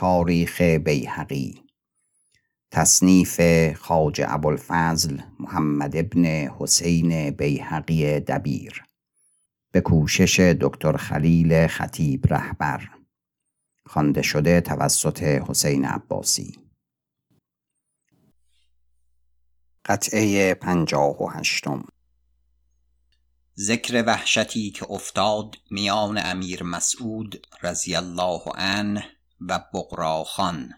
تاریخ بیهقی. تصنیف خواجه ابوالفضل محمد ابن حسین بیهقی دبیر. به کوشش دکتر خلیل خطیب رهبر. خوانده شده توسط حسین عباسی. قطعه پنجاه و هشتم. ذکر وحشتی که افتاد میان امیر مسعود رضی الله عنه و بغراخان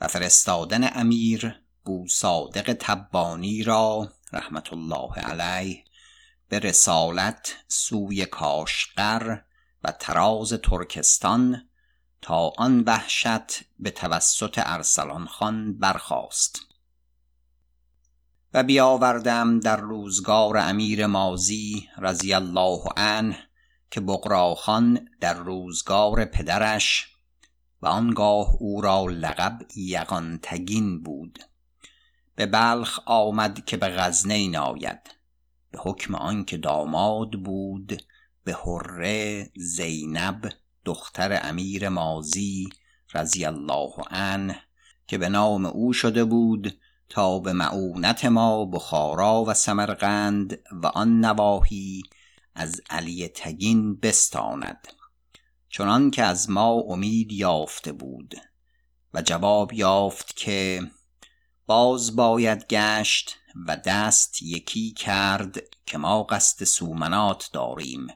و فرستادن امیر بو صادق تبانی را رحمت الله علیه به رسالت سوی کاشقر و تراز ترکستان تا آن وحشت به توسط ارسلان خان برخاست. و بیاوردم در روزگار امیر مازی رضی الله عنه که بقراخان در روزگار پدرش و آنگاه او را لقب یقانتگین بود. به بلخ آمد که به غزنین آید. به حکم آنکه داماد بود به حره زینب دختر امیر مازی رضی الله عنه که به نام او شده بود تا به معونت ما بخارا و سمرقند و آن نواحی از علی تگین بستاند. چنان که از ما امید یافته بود. و جواب یافت که باز باید گشت و دست یکی کرد که ما قصد سومنات داریم.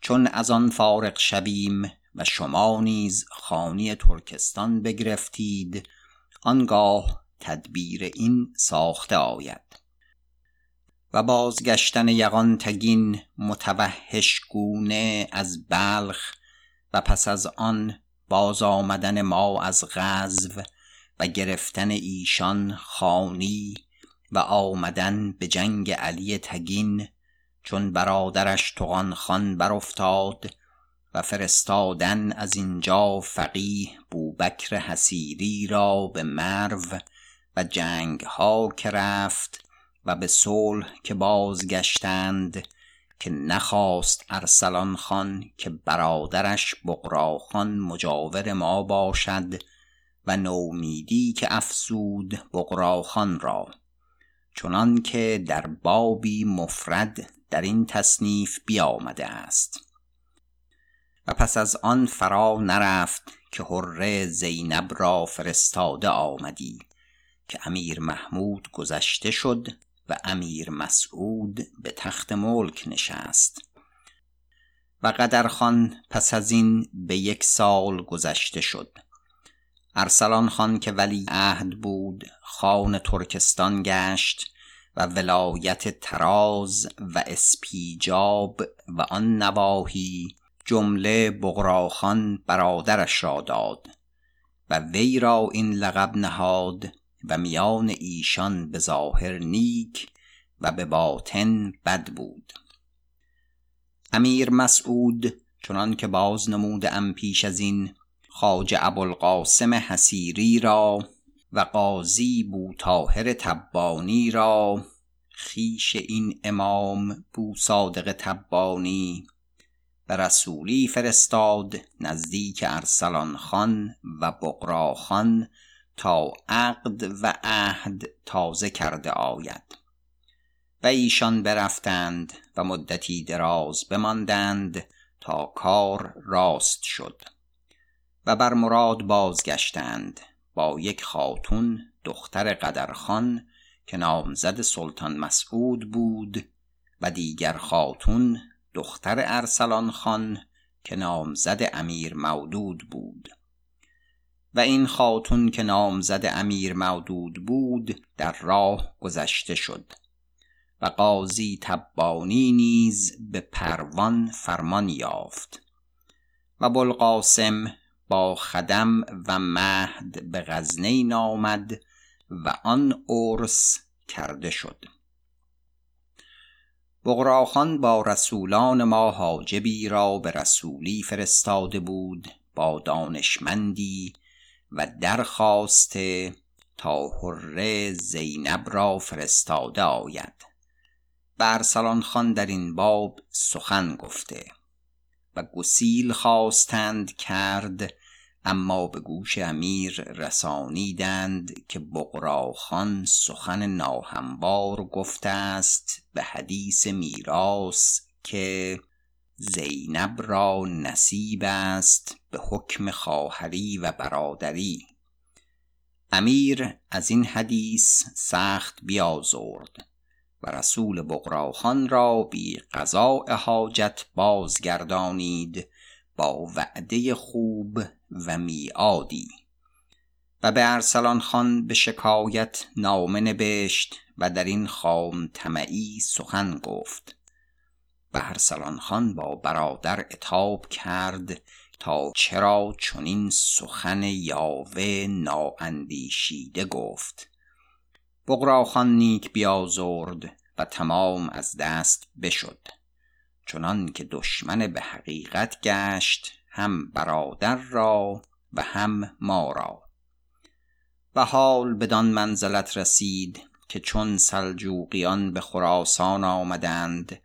چون از آن فارق شویم و شما نیز خانی ترکستان بگرفتید آنگاه تدبیر این ساخته آید. و بازگشتن یغان تگین متوحش گونه از بلخ و پس از آن باز آمدن ما از غزو و گرفتن ایشان خانی و آمدن به جنگ علی تگین چون برادرش تغان خان برافتاد و فرستادن از اینجا فقیه بوبکر حسیری را به مرو و جنگ ها که رفت و به صلح که بازگشتند که نخواست ارسلان خان که برادرش بقراخان مجاور ما باشد و نومیدی که افسود بقراخان را. چنان که در بابی مفرد در این تصنیف بیامده است. و پس از آن فرا نرفت که حره زینب را فرستاده آمدی که امیر محمود گذشته شد و امیر مسعود به تخت ملک نشست. و قدرخان پس از این به یک سال گذشته شد. ارسلان خان که ولی عهد بود خان ترکستان گشت و ولایت تراز و اسپیجاب و آن نواحی جمله بغراخان برادرش را داد و وی را این لقب نهاد و میان ایشان به ظاهر نیک و به باطن بد بود. امیر مسعود چنان که باز نموده ام پیش از این خواجه ابوالقاسم حسیری را و قاضی بوطاهر تبانی را خیش این امام بو صادق تبانی به رسولی فرستاد نزدیک ارسلان خان و بقرا خان تا عقد و عهد تازه کرده آید. و ایشان برفتند و مدتی دراز بماندند تا کار راست شد. و بر مراد بازگشتند با یک خاتون دختر قدرخان که نامزد سلطان مسعود بود و دیگر خاتون دختر ارسلان خان که نامزد امیر مودود بود. و این خاتون که نامزد امیر مودود بود در راه گذشته شد و قاضی تبانی نیز به پروان فرمان یافت و بلقاسم با خدم و مهد به غزنین آمد و آن عرس کرده شد. بغراخان با رسولان ما حاجبی را به رسولی فرستاده بود با دانشمندی و درخواسته تا حره زینب را فرستاده آید. و ارسلان خان در این باب سخن گفته و گسیل خواستند کرد اما به گوش امیر رسانیدند که بغراخان سخن ناهموار گفته است به حدیث میراث که زینب را نصیب است به حکم خواهری و برادری. امیر از این حدیث سخت بیازرد و رسول بغراخان را بی قضاء حاجت بازگردانید با وعده خوب و میعادی. و به ارسلان خان به شکایت نامه نبشت و در این خام تمعی سخن گفت. و ارسلان خان با برادر اتاب کرد تا چرا چنین سخن یاوه نااندیشیده گفت. بغراخان نیک بیازرد و تمام از دست بشد. چنان که دشمن به حقیقت گشت هم برادر را و هم ما را. و حال بدان منزلت رسید که چون سلجوقیان به خراسان آمدند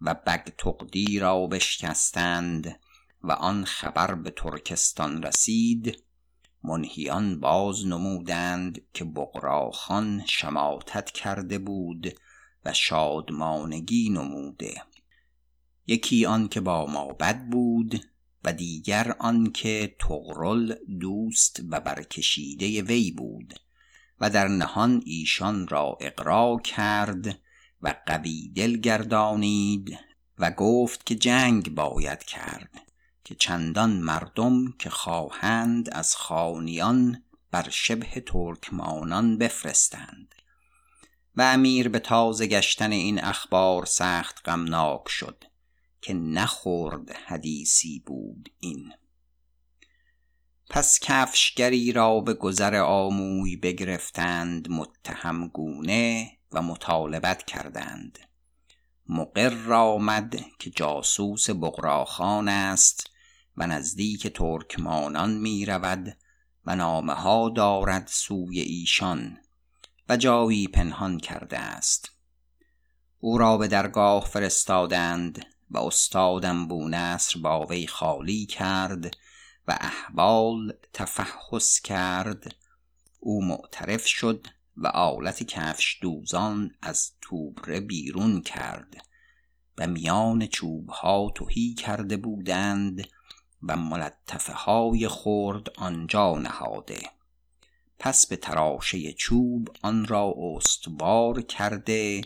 و بگتغدی را بشکستند و آن خبر به ترکستان رسید منهیان باز نمودند که بغراخان شماتت کرده بود و شادمانگی نموده. یکی آن که با ما بد بود و دیگر آن که تغرل دوست و برکشیده وی بود و در نهان ایشان را اقرا کرد و قوی دل گردانید و گفت که جنگ باید کرد که چندان مردم که خواهند از خانیان بر شبه ترکمانان بفرستند. و امیر به تازه گشتن این اخبار سخت غمناک شد که نخورد حدیثی بود این. پس کفشگری را به گذر آموی بگرفتند متهم گونه و مطالبت کردند. مقر آمد که جاسوس بغراخان است و نزدیک ترکمانان می رود و نامه ها دارد سوی ایشان و جایی پنهان کرده است. او را به درگاه فرستادند و استادم بونصر با وی خالی کرد و احوال تفحص کرد. او معترف شد و آلت کفش دوزان از توبره بیرون کرد و میان چوبها توهی کرده بودند و ملطفه های خورد آنجا نهاده. پس به تراشه چوب آن را استوار کرده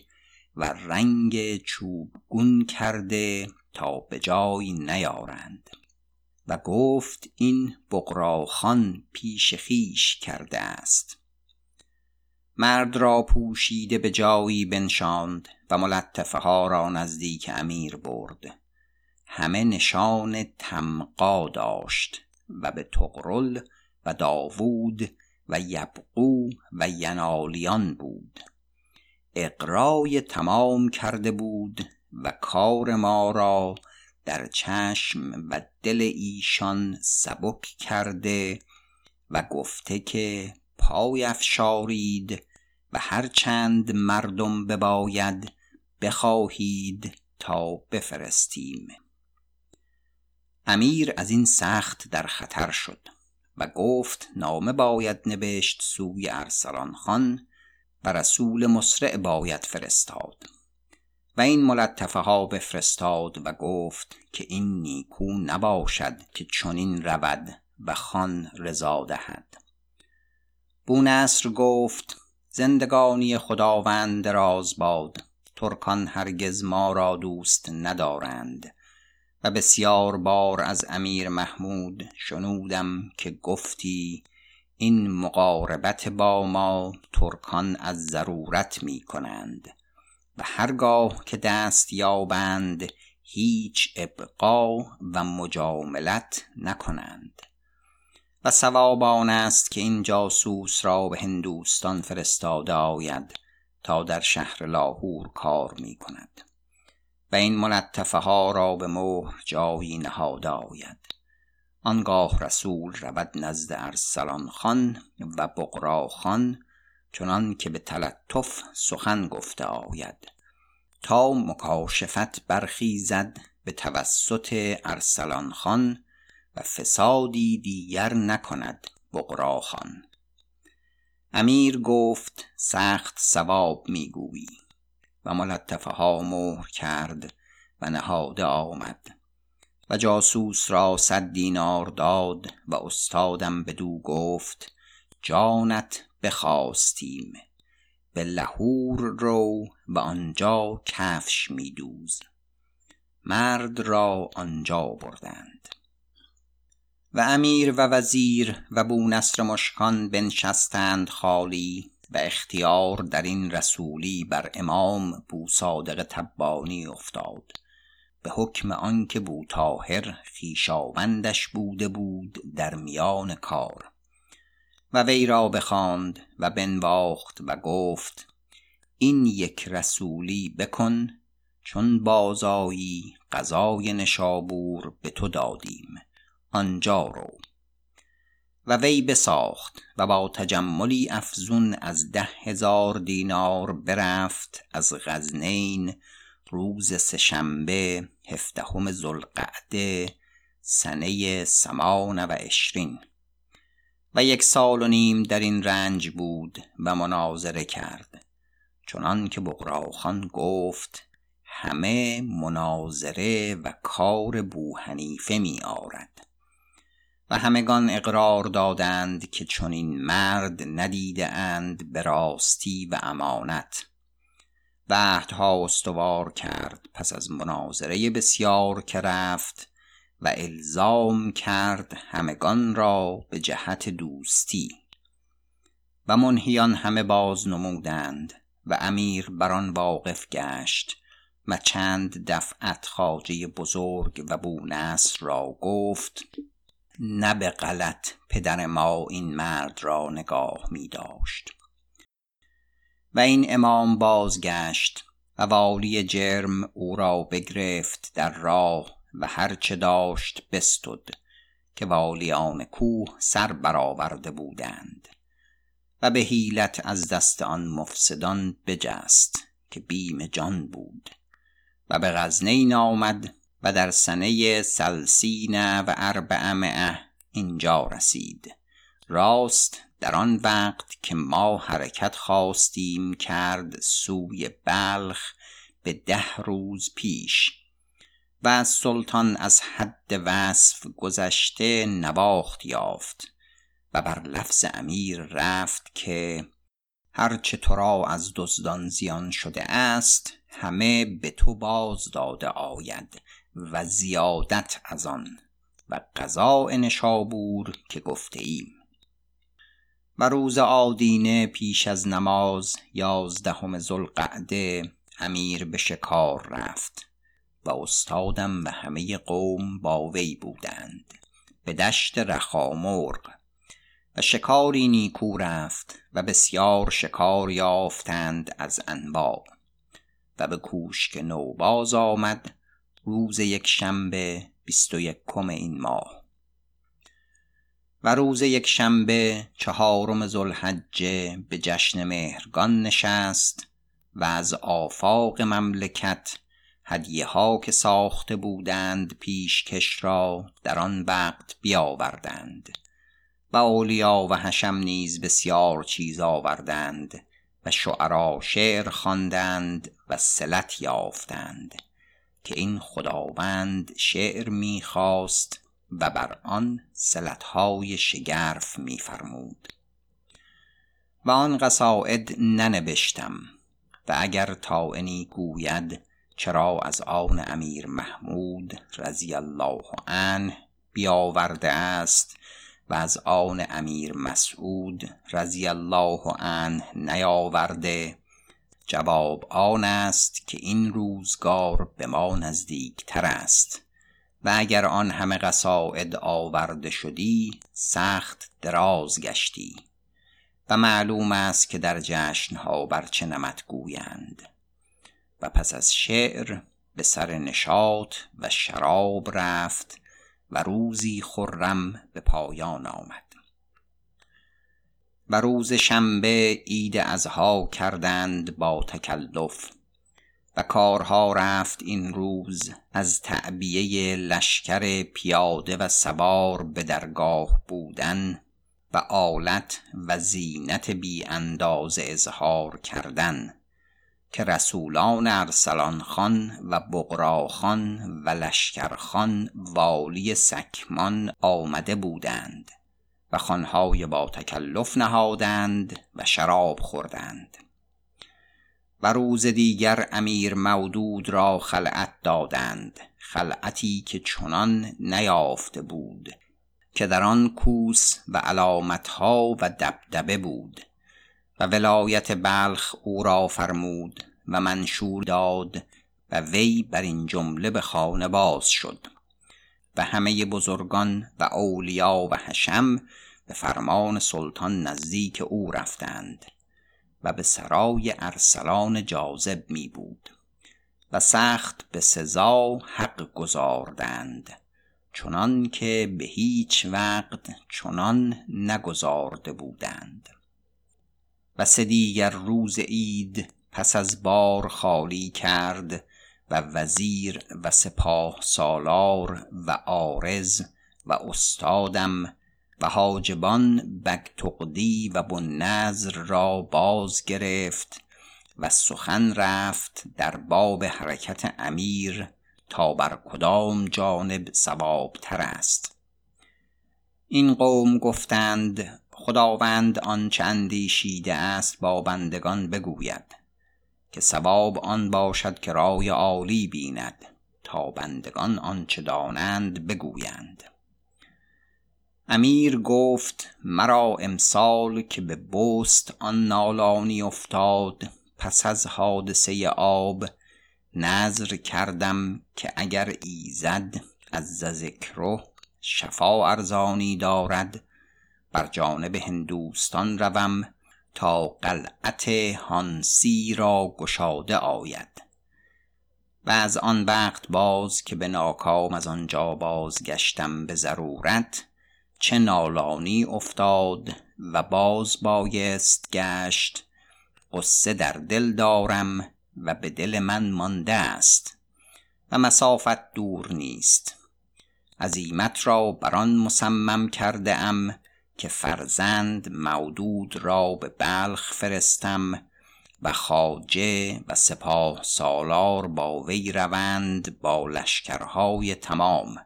و رنگ چوبگون کرده تا به جای نیارند. و گفت این بقراخان پیش خیش کرده است. مرد را پوشیده به جایی بنشاند و ملطفه ها را نزدیک امیر برد. همه نشان تمقا داشت و به تقرل و داوود و یبقو و ینالیان بود. اقرای تمام کرده بود و کار ما را در چشم و دل ایشان سبک کرده و گفته که پای افشارید و هر چند مردم بباید بخواهید تا بفرستیم. امیر از این سخت در خطر شد و گفت نامه باید نوشت سوی ارسلان خان و رسول مسرع باید فرستاد. و این ملطفه ها بفرستاد و گفت که این نیکو نباشد که چنین رود و خان رضا دهد. بونصر گفت زندگانی خداوند راز باد. ترکان هرگز ما را دوست ندارند. و بسیار بار از امیر محمود شنودم که گفتی این مقاربت با ما ترکان از ضرورت می کنند. و هرگاه که دست یابند هیچ ابقا و مجاملت نکنند. و سواب آن است که این جاسوس را به هندوستان فرستاده آید تا در شهر لاهور کار می کند و این ملطفه ها را به مهر جایی نهاده آید. آنگاه رسول رود نزد ارسلان خان و بقرا خان چنان که به تلطف سخن گفته آید. تا مکاشفت برخیزد به توسط ارسلان خان فسادی دیگر نکند بغراخان امیر گفت سخت ثواب می‌گویی. و ملطفه ها مهر کرد و نهاده آمد. و جاسوس را صد دینار داد و استادم بدو گفت جانت بخواستیم. به لهور رو و آنجا کفش میدوز. مرد را آنجا بردند. و امیر و وزیر و بونصر مشکان بنشستند خالی و اختیار در این رسولی بر امام بوصادق تبانی افتاد. به حکم آنکه بوطاهر خویشاوندش بوده بود در میان کار. و وی را بخواند و بنواخت و گفت این یک رسولی بکن چون بازآیی قضای نشابور به تو دادیم. آنجا رو. و وی بساخت و با تجملی افزون از ده هزار دینار برفت از غزنین روز سهشنبه هفدهم ذوالقعده سنه ثمان و عشرین. و یک سال و نیم در این رنج بود و مناظره کرد. چنان که بغراخان گفت همه مناظره و کار بوحنیفه می آرد. و همگان اقرار دادند که چنین مرد ندیده اند به راستی و امانت. و عهدها استوار کرد پس از مناظره بسیار که رفت و الزام کرد همگان را به جهت دوستی. و منهیان همه باز نمودند و امیر بر آن واقف گشت و چند دفعت خواجه بزرگ و بونصر را گفت نه به غلط پدر ما این مرد را نگاه می داشت. و این امام بازگشت و والی جرم او را بگرفت در راه و هرچه داشت بستد که والیان کوه سر برآورده بودند. و به حیلت از دست آن مفسدان بجست که بیم جان بود. و به غزنین آمد و در سنه سلسین و اربعمعه اینجا رسید. راست در آن وقت که ما حرکت خواستیم کرد سوی بلخ به ده روز پیش و سلطان از حد وصف گذشته نواخت یافت و بر لفظ امیر رفت که هرچه تو را از دزدان زیان شده است همه به تو باز داده آید. و زیادت از آن و قضاء نشابور که گفته ایم و روز آدینه پیش از نماز یازدهم ذوالقعده امیر به شکار رفت و استادم و همه قوم با وی بودند. به دشت رخامرغ و شکاری نیکو رفت و بسیار شکار یافتند از انواع و به کوشک نو باز آمد روز یک شنبه بیست و یکم این ماه. و روز یک شنبه چهارم ذوالحجه به جشن مهرگان نشست و از آفاق مملکت هدیه ها که ساخته بودند پیشکش را در آن وقت بیاوردند و اولیا و حشم نیز بسیار چیز آوردند و شعرا شعر خواندند و صلت یافتند. که این خداوند شعر می‌خواست و بر آن صلتهای شگرف میفرمود. و آن قصاید ننبشتم و اگر طاعنی گوید چرا از آن امیر محمود رضی الله عنه بیاورده است و از آن امیر مسعود رضی الله عنه نیاورده جواب آن است که این روزگار به ما نزدیکتر است. و اگر آن همه قصاید آورده شدی سخت دراز گشتی. و معلوم است که در جشنها بر چه نمت گویند. و پس از شعر به سر نشاط و شراب رفت و روزی خرم به پایان آمد. و روز شنبه عید ازها کردند با تکلف و کارها رفت این روز از تعبیه لشکر پیاده و سوار به درگاه بودن و آلت و زینت بی انداز اظهار کردن که رسولان ارسلان خان و بغرا خان و لشکر خان والی سکمان آمده بودند. و خانهای با تکلف نهادند و شراب خوردند. و روز دیگر امیر مودود را خلعت دادند خلعتی که چنان نیافته بود که در آن کوس و علامتها و دبدبه بود و ولایت بلخ او را فرمود و منشور داد و وی بر این جمله به خانه باز شد. و همه بزرگان و اولیا و حشم به فرمان سلطان نزدیک او رفتند و به سرای ارسلان جاذب می بود و سخت به سزا حق گذاردند چنان که به هیچ وقت چنان نگذارده بودند. و سه دیگر روز عید پس از بار خالی کرد و وزیر و سپاه سالار و آرز و استادم و حاجبان بگتقدی و بنظر را باز گرفت و سخن رفت در باب حرکت امیر تا بر کدام جانب تر است. این قوم گفتند خداوند آنچه اندیشیده است با بندگان بگوید. که سواب آن باشد که رای عالی بیند تا بندگان آنچه دانند بگویند. امیر گفت مرا امسال که به بست آن نالانی افتاد پس از حادثه آب نظر کردم که اگر ایزد از ذکره شفا ارزانی دارد بر جانب هندوستان روم تا قلعت هانسی را گشاده آید. و از آن وقت باز که به ناکام از آنجا بازگشتم به ضرورت چه نالانی افتاد و باز بایست گشت قصه در دل دارم و به دل من مانده است و مسافت دور نیست. عزیمت را بر آن کرده ام که فرزند مودود را به بلخ فرستم و خاجه و سپاه سالار با وی روند با لشکرهای تمام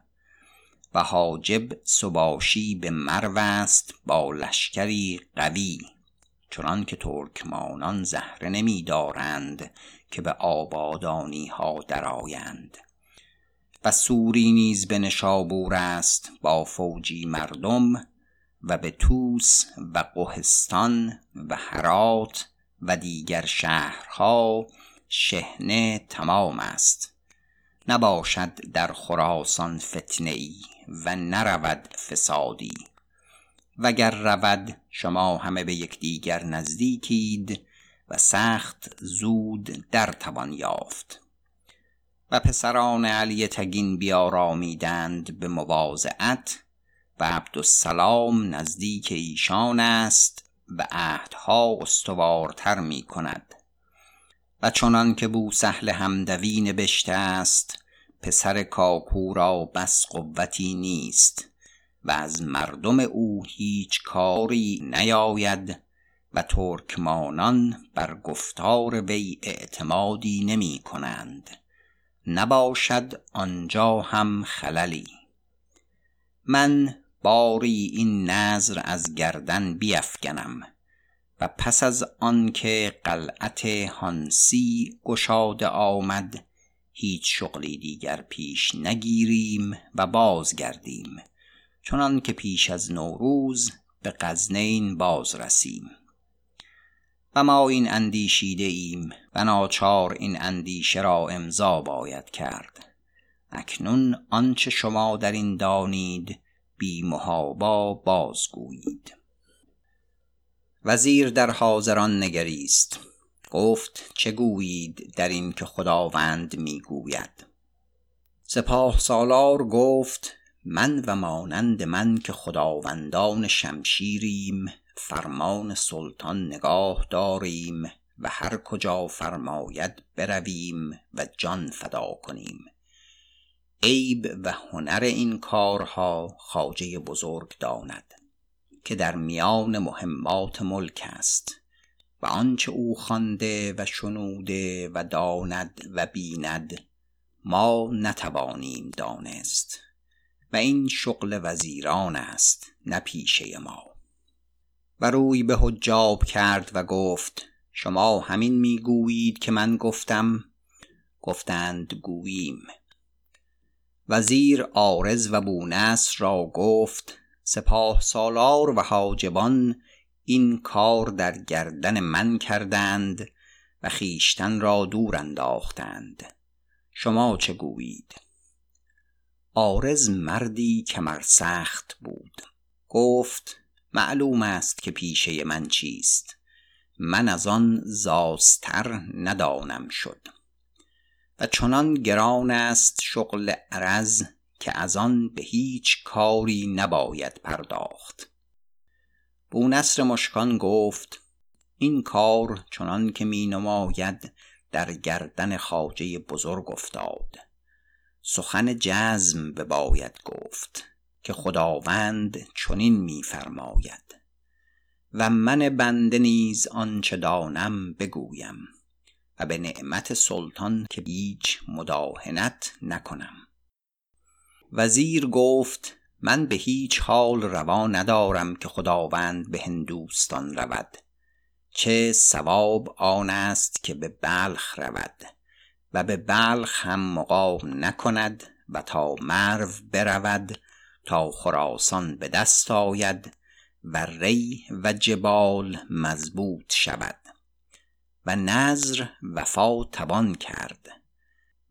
و حاجب سباشی به مرو است با لشکری قوی چنان که ترکمانان زهره نمی دارند که به آبادانی ها درآیند. و سوری نیز به نشابور است با فوجی مردم و به توس و قهستان و هرات و دیگر شهرها شهنه تمام است. نباشد در خراسان فتنه ای و نرود فسادی. وگر رود شما همه به یکدیگر نزدیکید و سخت زود در توان یافت. و پسران علی تگین بیارامیدند به مواضعت و عبدالسلام نزدیک ایشان است و عهدها استوارتر می کند. و چنان که بو سهل همدوی نبشته است پسر کاکو را بس قوتی نیست و از مردم او هیچ کاری نیاید و ترکمانان بر گفتار وی اعتمادی نمی کنند. نباشد آنجا هم خللی. من باری این نظر از گردن بیفگنم و پس از آنکه قلعت هانسی گشاده آمد هیچ شغلی دیگر پیش نگیریم و بازگردیم. چنان که پیش از نوروز به غزنین باز رسیم. و ما این اندیشیده ایم و ناچار این اندیشه را امضا باید کرد. اکنون آنچه شما در این دانید بی محابا بازگویید. وزیر در حاضران نگریست. گفت چه گویید در این که خداوند می‌گوید. سپاه سالار گفت من و مانند من که خداوندان شمشیریم فرمان سلطان نگاه داریم و هر کجا فرماید برویم و جان فدا کنیم. عیب و هنر این کارها خواجه بزرگ داند که در میان مهمات ملک است و آنچه او خوانده و شنوده و داند و بیند ما نتوانیم دانست و این شغل وزیران است نه پیشه ما. و روی به حجاب کرد و گفت شما همین می‌گویید که من گفتم؟ گفتند گوییم. وزیر عارض و بونصر را گفت سپاه سالار و حاجبان این کار در گردن من کردند و خیشتن را دور انداختند. شما چه گویید؟ عارض مردی کمر سخت بود. گفت معلوم است که پیشه من چیست. من از آن زاستر ندانم شد. و چنان گران است شغل عرض که از آن به هیچ کاری نباید پرداخت. بونصر مشکان گفت این کار چنان که می نماید در گردن خاجه بزرگ افتاد. سخن جزم به باید گفت که خداوند چنین میفرماید و من بنده نیز آنچه دانم بگویم. و به نعمت سلطان که هیچ مداهنت نکنم. وزیر گفت من به هیچ حال روا ندارم که خداوند به هندوستان رود. چه سواب آن است که به بلخ رود و به بلخ هم مقام نکند و تا مرو برود تا خراسان به دست آید و ری و جبال مضبوط شود. و نظر وفا توان کرد.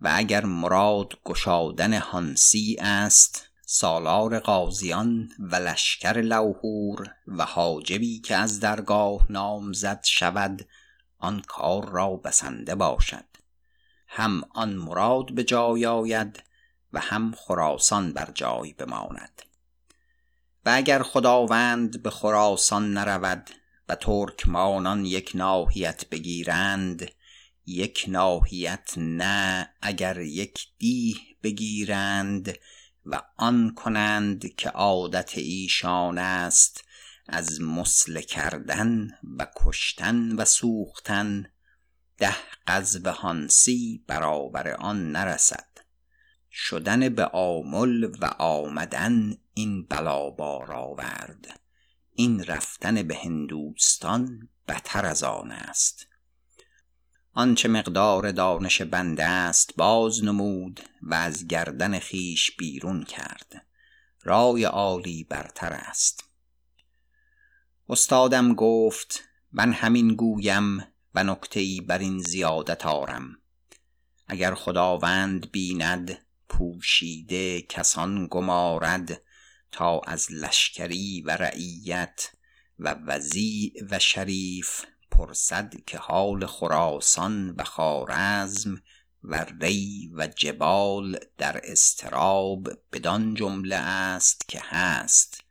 و اگر مراد گشادن هانسی است سالار قاضیان و لشکر لوهور و حاجبی که از درگاه نامزد شود آن کار را بسنده باشد. هم آن مراد به جای آید و هم خراسان بر جای بماند. و اگر خداوند به خراسان نرود و ترکمانان یک ناحیت بگیرند یک ناحیت نه اگر یک دیه بگیرند و آن کنند که عادت ایشان است از مسله کردن و کشتن و سوختن ده قذب هانسی برابر آن نرسد. شدن به آمل و آمدن این بلا بار آورد این رفتن به هندوستان بتر از آن است. آنچه مقدار دانش بنده است باز نمود و از گردن خیش بیرون کرد. رای عالی برتر است. استادم گفت من همین گویم و نکته بر این زیادت آرم. اگر خداوند بیند پوشیده کسان گمارد تا از لشکری و رعیت و وزیع و شریف پرسد که حال خراسان و خارزم و ری و جبال در استراب بدان جمله است که هست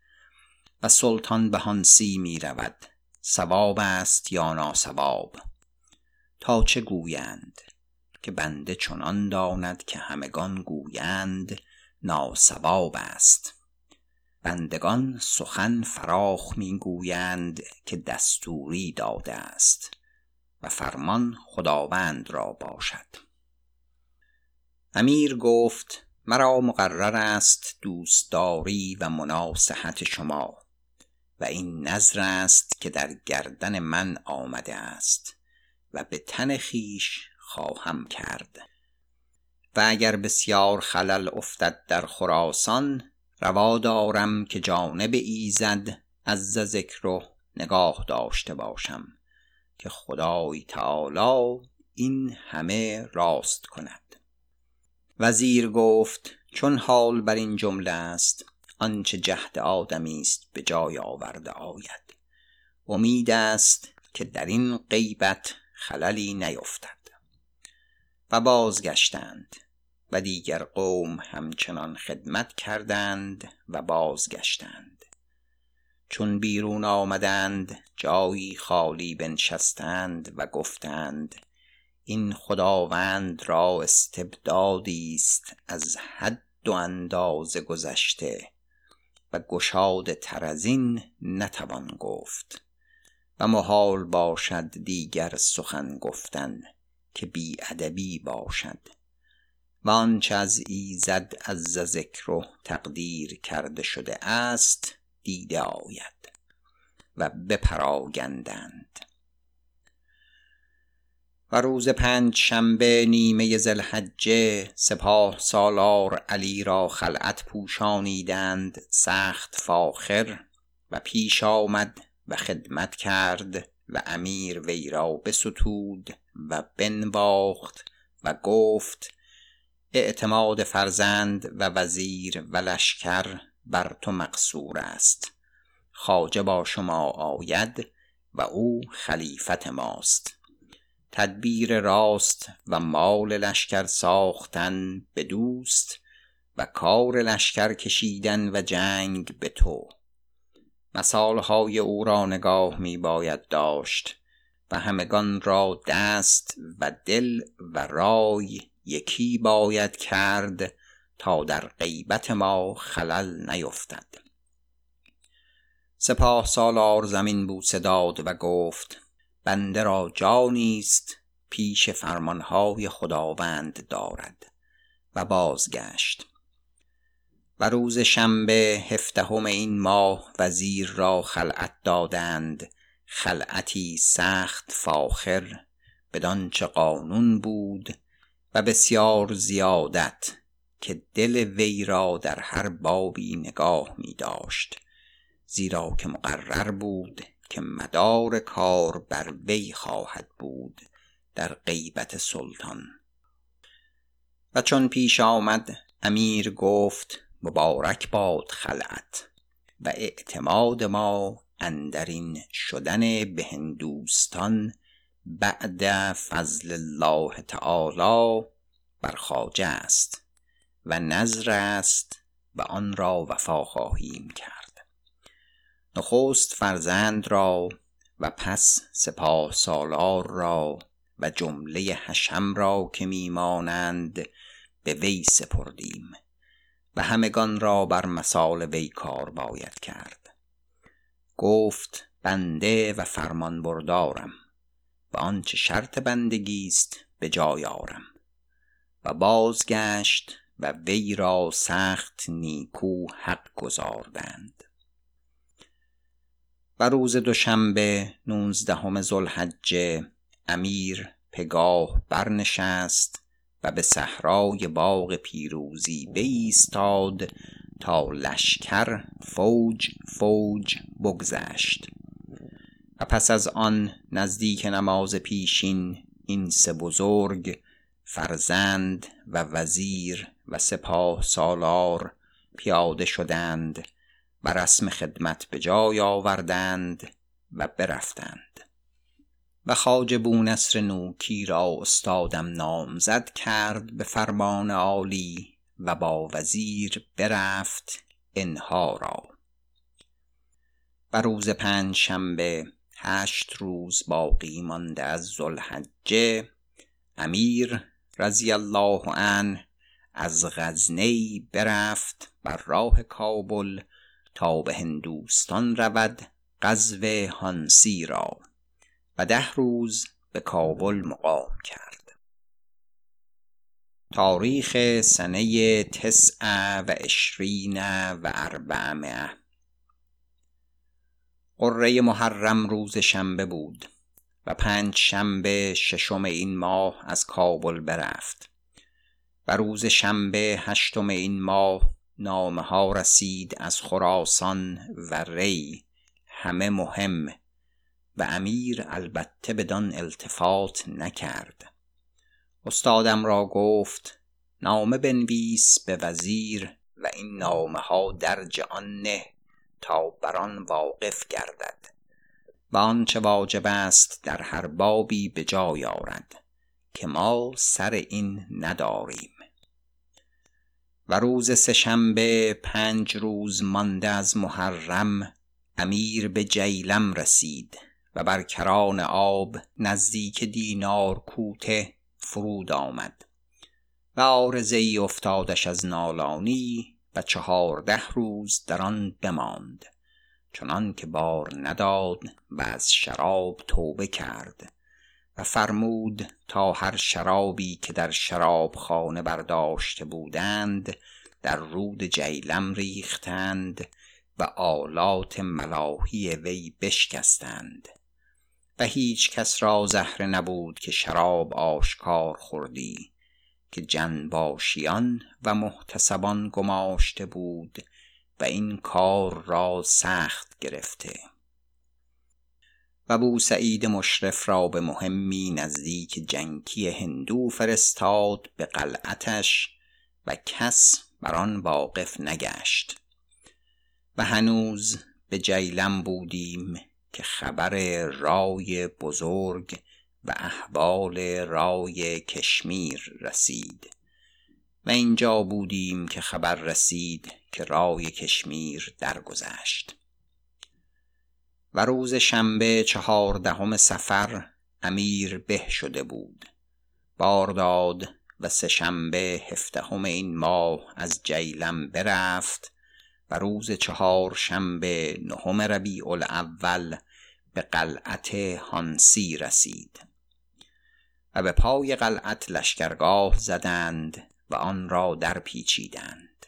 و سلطان به هانسی می رود سواب است یا ناسواب تا چه گویند؟ که بنده چنان داند که همگان گویند ناسواب است. بندگان سخن فراخ می‌گویند که دستوری داده است و فرمان خداوند را باشد. امیر گفت مرا مقرر است دوستداری و مناصحت شما و این نظر است که در گردن من آمده است و به تن خیش خواهم کرد. و اگر بسیار خلل افتد در خراسان روا دارم که جانب ایزد از ذکر نگاه داشته باشم که خدای تعالی این همه راست کند. وزیر گفت چون حال بر این جمله است آنچه جهد آدمی است به جای آورده آید. امید است که در این غیبت خللی نیفتد. و بازگشتند. و دیگر قوم همچنان خدمت کردند و بازگشتند. چون بیرون آمدند جایی خالی بنشستند و گفتند این خداوند را استبدادی است از حد و اندازه گذشته و گشاده تر نتوان گفت. و محال باشد دیگر سخن گفتن که بی ادبی باشد. و آنچه از ایزد عز ذکره تقدیر کرده شده است دیده آید و بپراگندند. و روز پنج شنبه نیمه ذوالحجه سپاه سالار علی را خلعت پوشانیدند سخت فاخر و پیش آمد و خدمت کرد و امیر وی را بستود و بنواخت و گفت اعتماد فرزند و وزیر و لشکر بر تو مقصور است. خواجه با شما آید و او خلیفت ماست. تدبیر راست و مال لشکر ساختن به دوست و کار لشکر کشیدن و جنگ به تو. مثالهای او را نگاه می باید داشت و همگان را دست و دل و رای یکی باید کرد تا در غیبت ما خلل نیفتد. سپاه سالار زمین بوسه داد و گفت بنده را جانی است پیش فرمانهای خداوند دارد. و بازگشت. و روز شنبه هفدهم این ماه وزیر را خلعت دادند. خلعتی سخت فاخر بدانچه قانون بود و بسیار زیادت که دل وی را در هر بابی نگاه می داشت زیرا که مقرر بود که مدار کار بر وی خواهد بود در غیبت سلطان. و چون پیش آمد امیر گفت مبارک باد خلعت و اعتماد ما اندرین شدن به هندوستان بعد فضل الله تعالی بر خواجه است و نظر است و آن را وفا خواهیم کرد. نخست فرزند را و پس سپاه سالار را و جمله حشم را که میمانند به وی سپردیم و همگان را بر مثال وی کار باید کرد. گفت بنده و فرمان بردارم و آنچه شرط بندگی است به جای آرم. و بازگشت و وی را سخت نیکو حق گزاردند. و روز دوشنبه نوزدهم ذوالحجه امیر پگاه برنشست و به صحرای باغ پیروزی بایستاد تا لشکر فوج فوج بگذشت. پس از آن نزدیک نماز پیشین این سه بزرگ فرزند و وزیر و سپاه سالار پیاده شدند و رسم خدمت به جای آوردند و برفتند. و خواجه بونصر نوکی را استادم نامزد کرد به فرمان عالی و با وزیر برفت انها را. و روز پنج شنبه هشت روز باقی مانده از ذوالحجه. امیر رضی الله عنه از غزنی برفت بر راه کابل تا به هندوستان رود غزو هانسی را و ده روز به کابل مقام کرد. تاریخ سنه تسع و عشرین و اربعمائه قره محرم روز شنبه بود و پنج شنبه ششم این ماه از کابل برفت و روز شنبه هشتم این ماه نامه ها رسید از خراسان و ری همه مهم و امیر البته بدان التفات نکرد. استادم را گفت نامه بنویس به وزیر و این نامه ها درج آن تا بر آن واقف گردد و آنچه واجب است در هر بابی به جای آرد که ما سر این نداریم. و روز سهشنبه پنج روز مانده از محرم امیر به جیلم رسید و بر کران آب نزدیک دینار کوته فرود آمد و آرزه ای افتادش از نالانی و چهارده روز در آن بماند. چنان که بار نداد و از شراب توبه کرد و فرمود تا هر شرابی که در شراب خانه برداشته بودند در رود جیلم ریختند و آلات ملاحی وی بشکستند. و هیچ کس را زهره نبود که شراب آشکار خوردی. که جنباشیان و محتسبان گماشته بود و این کار را سخت گرفته. و بو سعید مشرف را به مهمی نزدیک جنکی هندو فرستاد به قلعتش و کس بر آن واقف نگشت. و هنوز به جیلم بودیم که خبر رای بزرگ و احوال رای کشمیر رسید. و اینجا بودیم که خبر رسید که رای کشمیر درگذشت. و روز شنبه چهاردهم سفر امیر به شده بود. بارداد و سه شنبه هفدهم این ماه از جیلم برفت و روز چهار شنبه نهم ربیع الاول به قلعت هانسی رسید. و به پای قلعت لشکرگاه زدند و آن را در پیچیدند.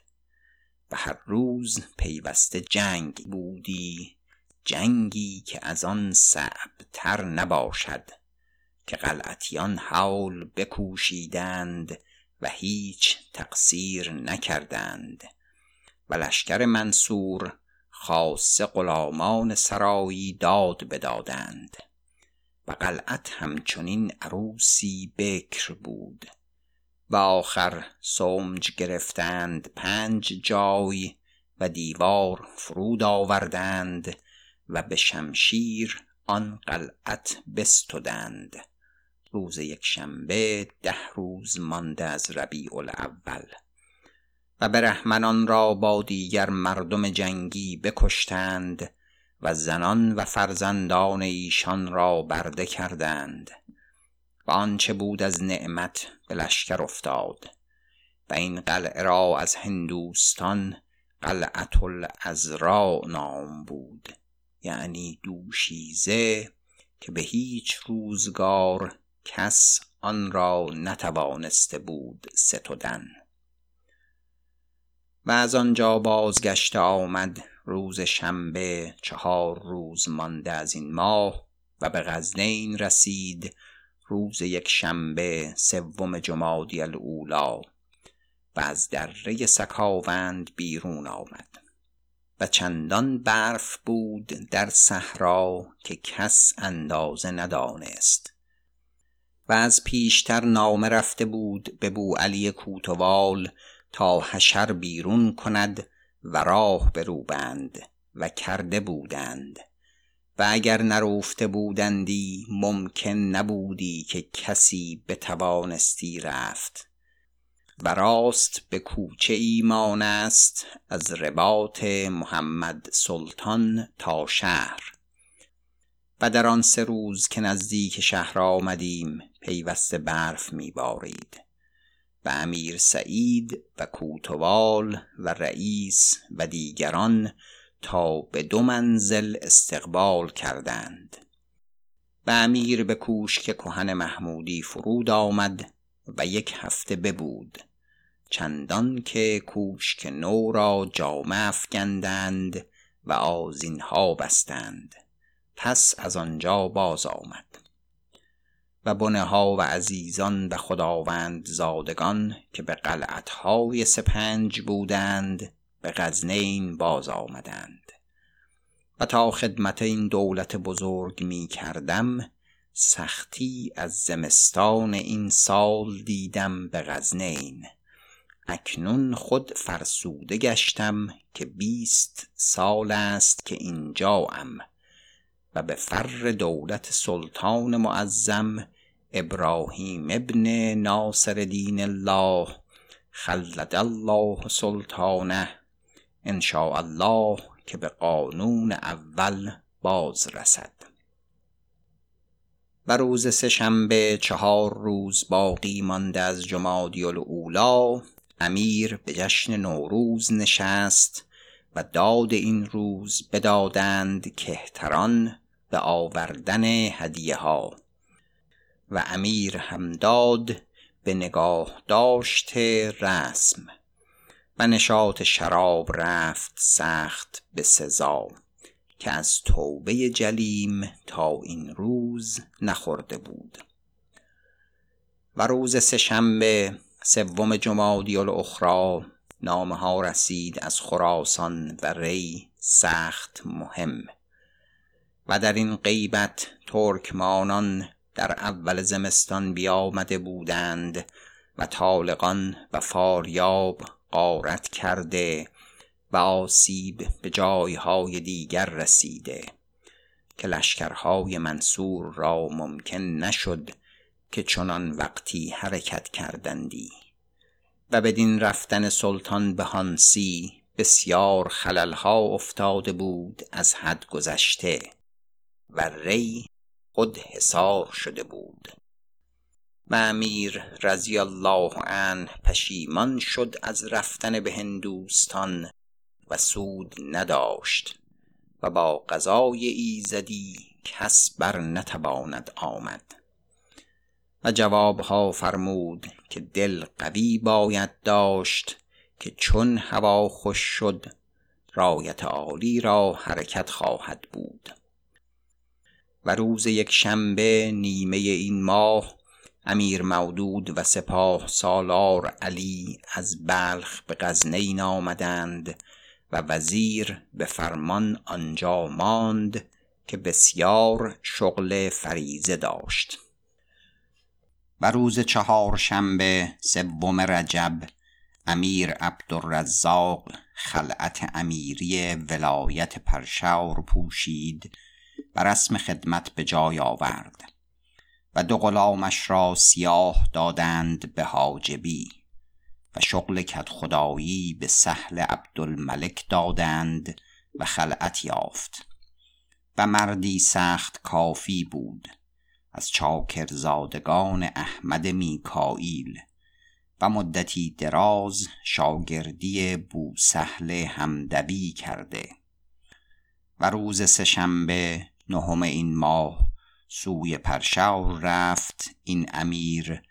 و هر روز پیوسته جنگ بودی جنگی که از آن صعب تر نباشد که قلعتیان حول بکوشیدند و هیچ تقصیر نکردند. و لشکر منصور خاصه غلامان سرایی داد بدادند. و قلعت همچنین عروسی بکر بود و آخر سمج گرفتند پنج جای و دیوار فرود آوردند و به شمشیر آن قلعت بستدند. روز یک شنبه ده روز مانده از ربیع الاول. و برهمنان را با دیگر مردم جنگی بکشتند و زنان و فرزندان ایشان را برده کردند و آنچه بود از نعمت به لشکر افتاد و این قلعه را از هندوستان قلعت الازرا نام بود یعنی دوشیزه که به هیچ روزگار کس آن را نتوانسته بود ستودن و از آنجا بازگشته آمد روز شنبه چهار روز مانده از این ماه و به غزنین رسید روز یک شنبه سوم جمادی الاولا و از دره سکاوند بیرون آمد و چندان برف بود در صحرا که کس اندازه ندانست و از پیشتر نامه رفته بود به بو علی کوتوال تا حشر بیرون کند و راه بروبند و کرده بودند. و اگر نروفته بودندی ممکن نبودی که کسی بتوانستی رفت. و راست به کوچه ایمان است از رباط محمد سلطان تا شهر. و در آن سه روز که نزدیک شهر آمدیم پیوسته برف میبارید. و امیر سعید و کوتوال و رئیس و دیگران تا به دو منزل استقبال کردند. و امیر به کوشک کهن محمودی فرود آمد و یک هفته ببود. چندان که کوشک نو را جامه افکندند و آزینها بستند. پس از آنجا باز آمد. و بنه ها و عزیزان و خداوند زادگان که به قلعتهای سپنج بودند به غزنین باز آمدند. و تا خدمت این دولت بزرگ می کردم سختی از زمستان این سال دیدم به غزنین. اکنون خود فرسوده گشتم که بیست سال است که اینجاام و به فر دولت سلطان معظم ابراهیم ابن ناصر دین الله خلد الله سلطانه. ان الله که به قانون اول باز رسد و روز سهشنبه چهار روز باقی مانده از جمادی الاولا امیر به جشن نوروز نشست و داد این روز بدادند کهتران به آوردن هدیه ها و امیر هم داد به نگاه داشته رسم و نشاط شراب رفت سخت به سزا که از توبه جلیم تا این روز نخورده بود. و روز سهشنبه سوم جمادی الاخری نامه ها رسید از خراسان و ری سخت مهم و در این غیبت ترکمانان در اول زمستان بیامده بودند و طالقان و فاریاب غارت کرده و آسیب به جایهای دیگر رسیده که لشکرهای منصور را ممکن نشد که چنان وقتی حرکت کردندی و بدین رفتن سلطان به هانسی بسیار خللها افتاده بود از حد گذشته و ری خود حصار شده بود. و امیر رضی الله عنه پشیمان شد از رفتن به هندوستان و سود نداشت و با قضای ایزدی کس بر نتواند آمد. و جوابها فرمود که دل قوی باید داشت که چون هوا خوش شد رایت عالی را حرکت خواهد بود. و روز یک شنبه نیمه این ماه امیر مودود و سپاه سالار علی از بلخ به غزنین آمدند و وزیر به فرمان آنجا ماند که بسیار شغل فریزه داشت. و روز چهارشنبه سوم رجب امیر عبدالرزاق خلعت امیری ولایت پرشور پوشید و رسم خدمت به جای آورد و دو غلامش را سیاه دادند به حاجبی و شغل کت خدایی به سهل عبدالملک دادند و خلعت یافت و مردی سخت کافی بود از چاکرزادگان احمد میکائیل و مدتی دراز شاگردی بوسهل همدوی کرده و روز سهشنبه نهم این ماه سوی پرشور رفت این امیر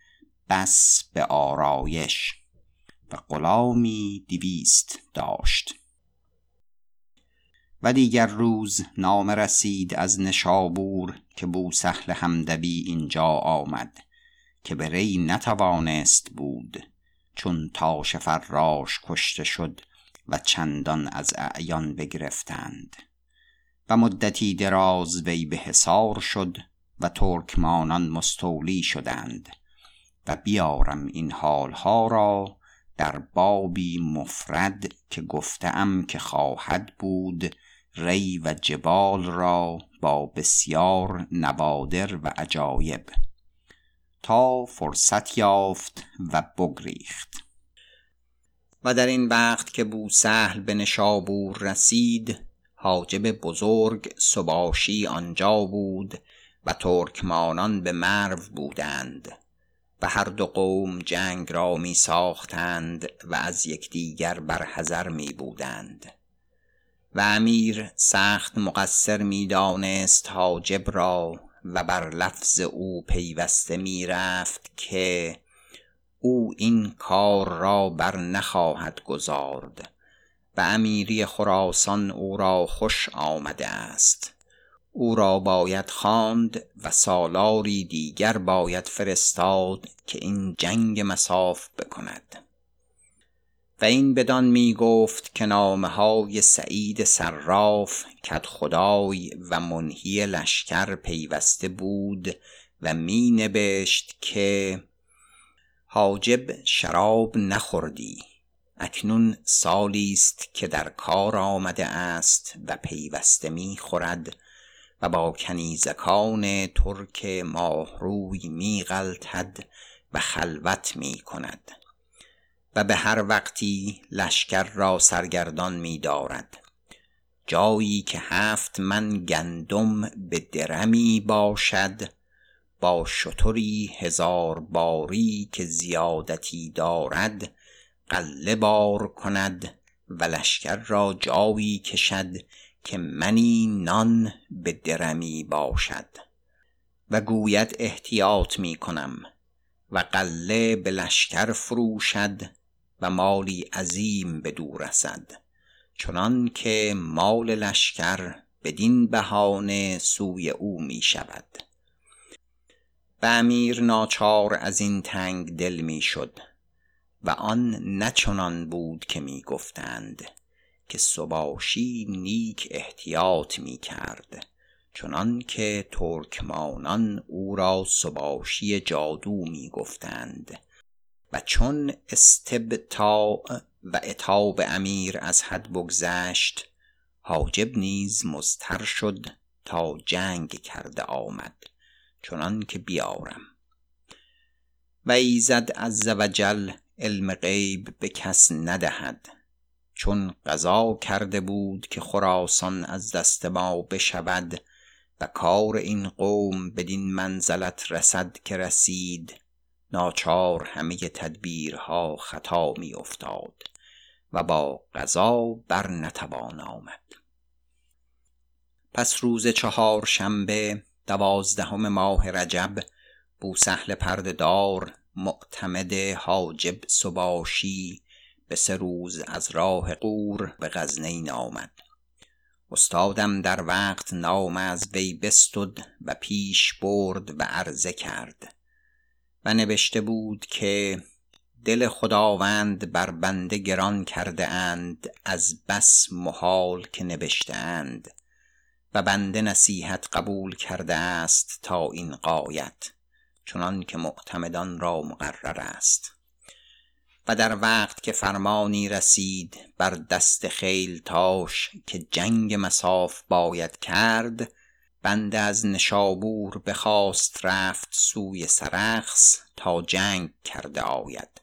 بس به آرایش و غلامی دویست داشت. و دیگر روز نامه رسید از نشابور که بوسهل همدوی اینجا آمد که به ری نتوانست بود چون تاش فراش کشته شد و چندان از اعیان بگرفتند. و مدتی دراز وی به حصار شد و ترکمانان مستولی شدند و بیارم این حالها را در بابی مفرد که گفتم که خواهد بود ری و جبال را با بسیار نوادر و عجایب تا فرصت یافت و بگریخت. و در این وقت که بوسهل به نشابور رسید حاجب بزرگ سباشی آنجا بود و ترکمانان به مرو بودند و هر دو قوم جنگ را می ساختند و از یکدیگر بر حذر می بودند. و امیر سخت مقصر می دانست حاجب را و بر لفظ او پیوسته می رفت که او این کار را بر نخواهد گذارد و امیری خراسان او را خوش آمده است. او را باید خواند و سالاری دیگر باید فرستاد که این جنگ مساف بکند. و این بدان می گفت که نامه های سعید صراف کد خدای و منهی لشکر پیوسته بود و می نبشت که حاجب شراب نخوردی. اکنون سالی است که در کار آمده است و پیوسته می خورد و با کنیزکان ترک ماهروی می غلطد و خلوت می کند و به هر وقتی لشکر را سرگردان می دارد. جایی که هفت من گندم به درمی باشد با شتری هزار باری که زیادتی دارد قله بار کند و لشکر را جایی کشد که منی نان به درمی باشد. و گوید احتیاط می کنم و قله به لشکر فروشد و مالی عظیم بدو رسد. چنان که مال لشکر بدین بهانه سوی او می شود. و امیر ناچار از این تنگ دل می شد. و آن نه چنان بود که می گفتند که سباشی نیک احتیاط می کرد چنان که ترکمانان او را سباشی جادو می گفتند و چون استبطاع و اتاب امیر از حد بگذشت حاجب نیز مضطر شد تا جنگ کرده آمد چنان که بیارم. و ایزد عز وجل علم غیب به کس ندهد. چون قضا کرده بود که خراسان از دست ما بشود و کار این قوم بدین منزلت رسد که رسید ناچار همه تدبیرها خطا می افتاد و با قضا بر نتوان آمد. پس روز چهار شنبه دوازدهم ماه رجب بوسهل پردهدار معتمد حاجب سباشی به سه روز از راه قور به غزنین آمد. استادم در وقت نام از وی بستد و پیش برد و عرضه کرد. و نوشته بود که دل خداوند بر بنده گران کرده اند از بس محال که نوشته اند. و بنده نصیحت قبول کرده است تا این قایت چنان که معتمدان را مقرر است. و در وقت که فرمانی رسید بر دست تاش که جنگ مساف باید کرد بنده از نشابور بخواست رفت سوی سرخس تا جنگ کرده آید.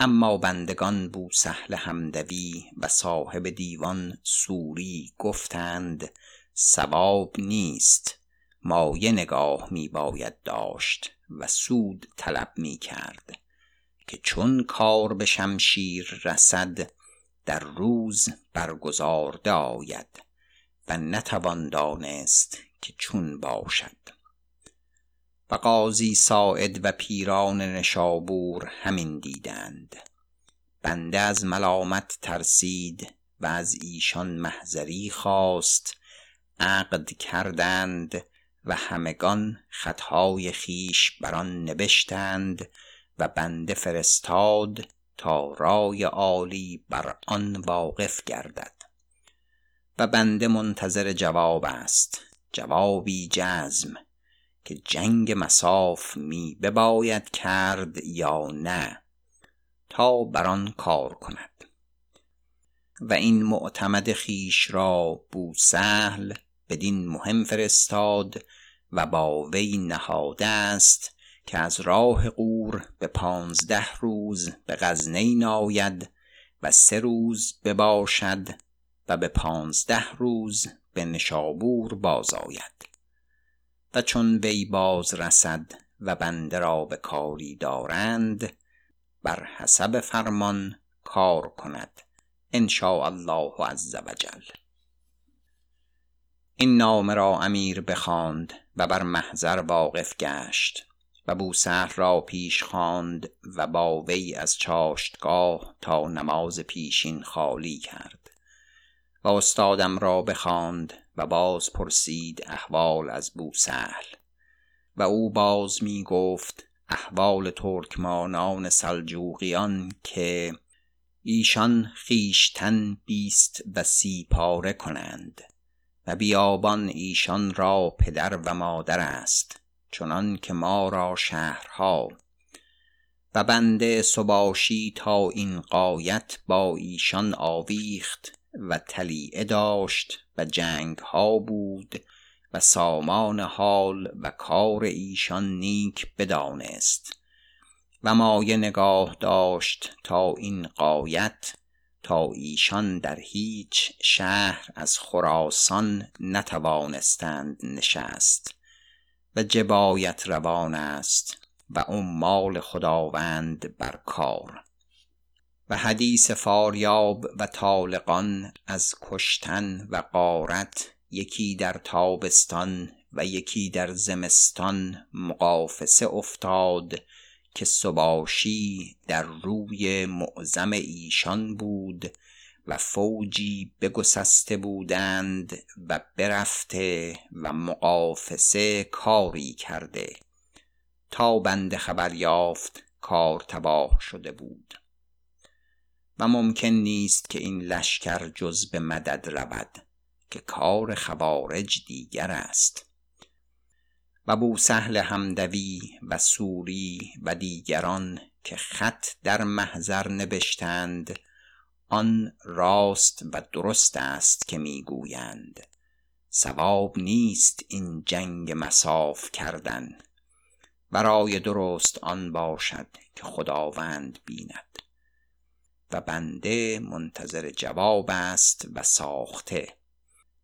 اما بندگان بوسهل همدوی و صاحب دیوان سوری گفتند سواب نیست. مایه نگاه می باید داشت و سود طلب می کرد که چون کار به شمشیر رسد در روز برگزارده آید و نتوان دانست که چون باشد. و قاضی ساعد و پیران نشابور همین دیدند. بنده از ملامت ترسید و از ایشان محضری خواست. عقد کردند و همگان خطهای خیش بر آن نبشتند و بنده فرستاد تا رای عالی بر آن واقف گردد. و بنده منتظر جواب است جوابی جزم که جنگ مساف می بباید کرد یا نه تا بر آن کار کند. و این معتمد خیش را بوسهل بدین مهم فرستاد و با وی نهاده است که از راه قور به پانزده روز به غزنین آید و سه روز بباشد و به پانزده روز به نشابور باز آید و چون وی باز رسد و بنده را به کاری دارند بر حسب فرمان کار کند ان الله عز وجل این نامه را امیر بخواند و بر محضر واقف گشت و بوسهل را پیش خواند و با وی از چاشتگاه تا نماز پیشین خالی کرد. و استادم را بخواند و باز پرسید احوال از بوسهل. و او باز می گفت احوال ترکمانان سلجوقیان که ایشان خیشتن بیست و سی پاره کنند. و بیابان ایشان را پدر و مادر است چنان که ما را شهرها. و بنده سباشی تا این قایت با ایشان آویخت و تلیعه داشت و جنگ ها بود و سامان حال و کار ایشان نیک بدانست. و مایه نگاه داشت تا این قایت تا ایشان در هیچ شهر از خراسان نتوانستند نشست و جبایت روان است و عمال خداوند بر کار و حدیث فاریاب و طالقان از کشتن و غارت یکی در تابستان و یکی در زمستان مقافسه افتاد که سباشی در روی معظم ایشان بود و فوجی بگسسته بودند و برفته و مقافسه کاری کرده. تا بنده خبر یافت کار تباه شده بود. و ممکن نیست که این لشکر جز به مدد رود که کار خوارج دیگر است. و بوسهل همدوی و سوری و دیگران که خط در محضر نبشتند آن راست و درست است که می‌گویند. سواب نیست این جنگ مساف کردن. برای درست آن باشد که خداوند بیند. و بنده منتظر جواب است و ساخته.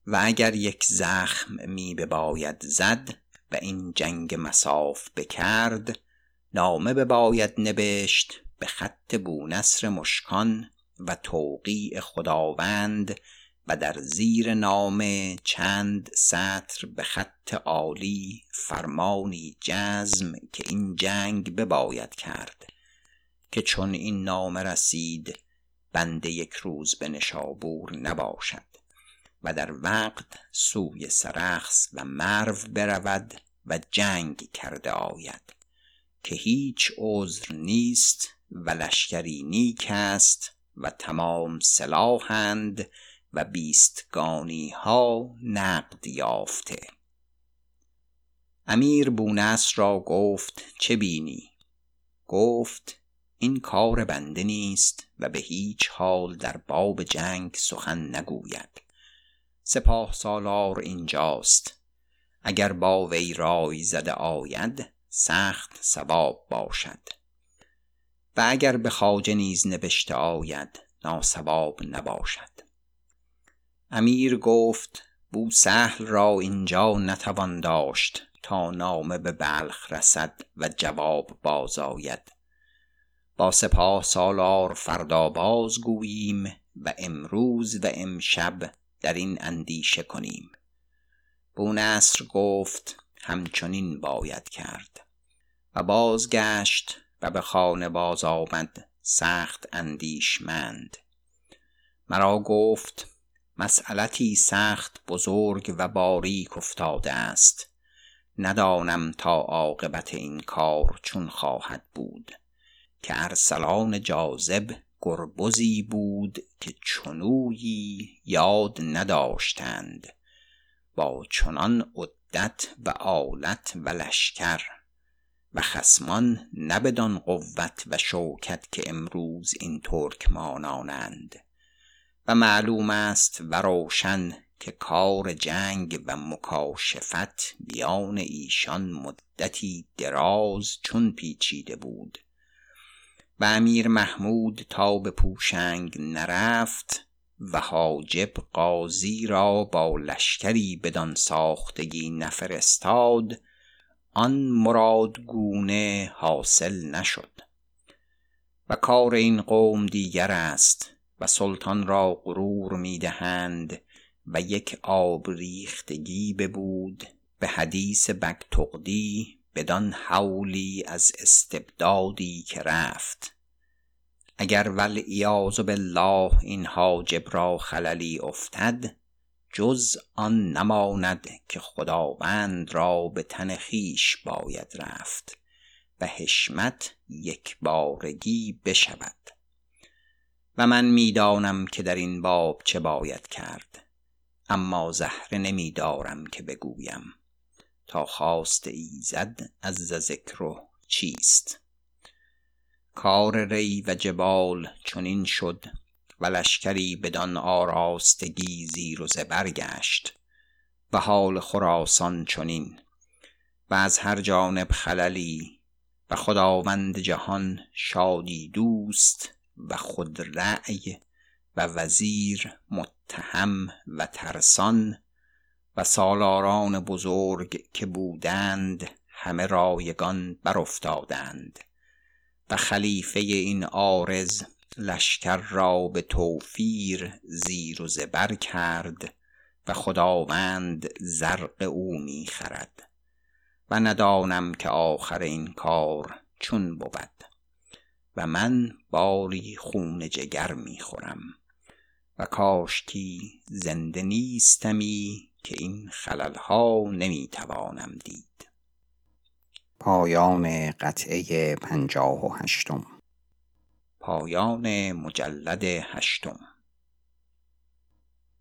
و اگر یک زخم می بباید زد و این جنگ مساف بکرد نامه بباید نبشت به خط بونصر مشکان و توقیع خداوند و در زیر نامه چند سطر به خط عالی فرمانی جزم که این جنگ بباید کرد که چون این نامه رسید بنده یک روز به نشابور نباشد. و در وقت سوی سرخس و مرو برود و جنگ کرده آید که هیچ عذر نیست و لشکری نیک است و تمام سلاحند و بیستگانی ها نقد یافته. امیر بونس را گفت چه بینی؟ گفت این کار بنده نیست و به هیچ حال در باب جنگ سخن نگوید. سپاه سالار اینجاست. اگر با وی رای زده آید سخت سواب باشد. و اگر به خواجه نیز نبشته آید ناسواب نباشد. امیر گفت بوسهل را اینجا نتوان داشت تا نامه به بلخ رسد و جواب باز آید. با سپاه سالار فردا باز گوییم و امروز و امشب در این اندیشه کنیم. بونصر گفت همچنین باید کرد و بازگشت و به خانه باز آمد سخت اندیشمند. مرا گفت مسئلتی سخت بزرگ و باریک افتاده است. ندانم تا عاقبت این کار چون خواهد بود. که ارسلان جاذب گربزی بود که چنویی یاد نداشتند. با چنان عدت و آلت و لشکر و خسمان نبدان قوت و شوکت که امروز این ترکمانانند و معلوم است و روشن که کار جنگ و مکاشفت بیان ایشان مدتی دراز چون پیچیده بود. و امیر محمود تا به پوشنگ نرفت و حاجب قاضی را با لشکری بدان ساختگی نفرستاد آن مرادگونه حاصل نشد. و کار این قوم دیگر است و سلطان را غرور می‌دهند و یک آب ریختگی ببود به حدیث بگتغدی بدان حولی از استبدادی که رفت. اگر والعیاذ بالله این حاجب را خللی افتد جز آن نماند که خداوند را به تن خویش باید رفت و حشمت یک بارگی بشود. و من می‌دانم که در این باب چه باید کرد اما زهره نمیدارم که بگویم. تا خواست ایزد از ذکر چیست؟ کار ری و جبال چنین شد و لشکری بدان آراستگی زیر و زبر گشت و حال خراسان چنین و از هر جانب خللی و خداوند جهان شادی دوست و خود رأی و وزیر متهم و ترسان و سالاران بزرگ که بودند همه رایگان برافتادند و خلیفه این عارض لشکر را به توفیر زیر و زبر کرد و خداوند زرق او می خرد و ندانم که آخر این کار چون بود و من باری خون جگر می خورم و کاشکی زنده نیستمی که این خللها نمی توانم دید. پایان قطعه پنجاه و هشتم. پایان مجلد هشتم.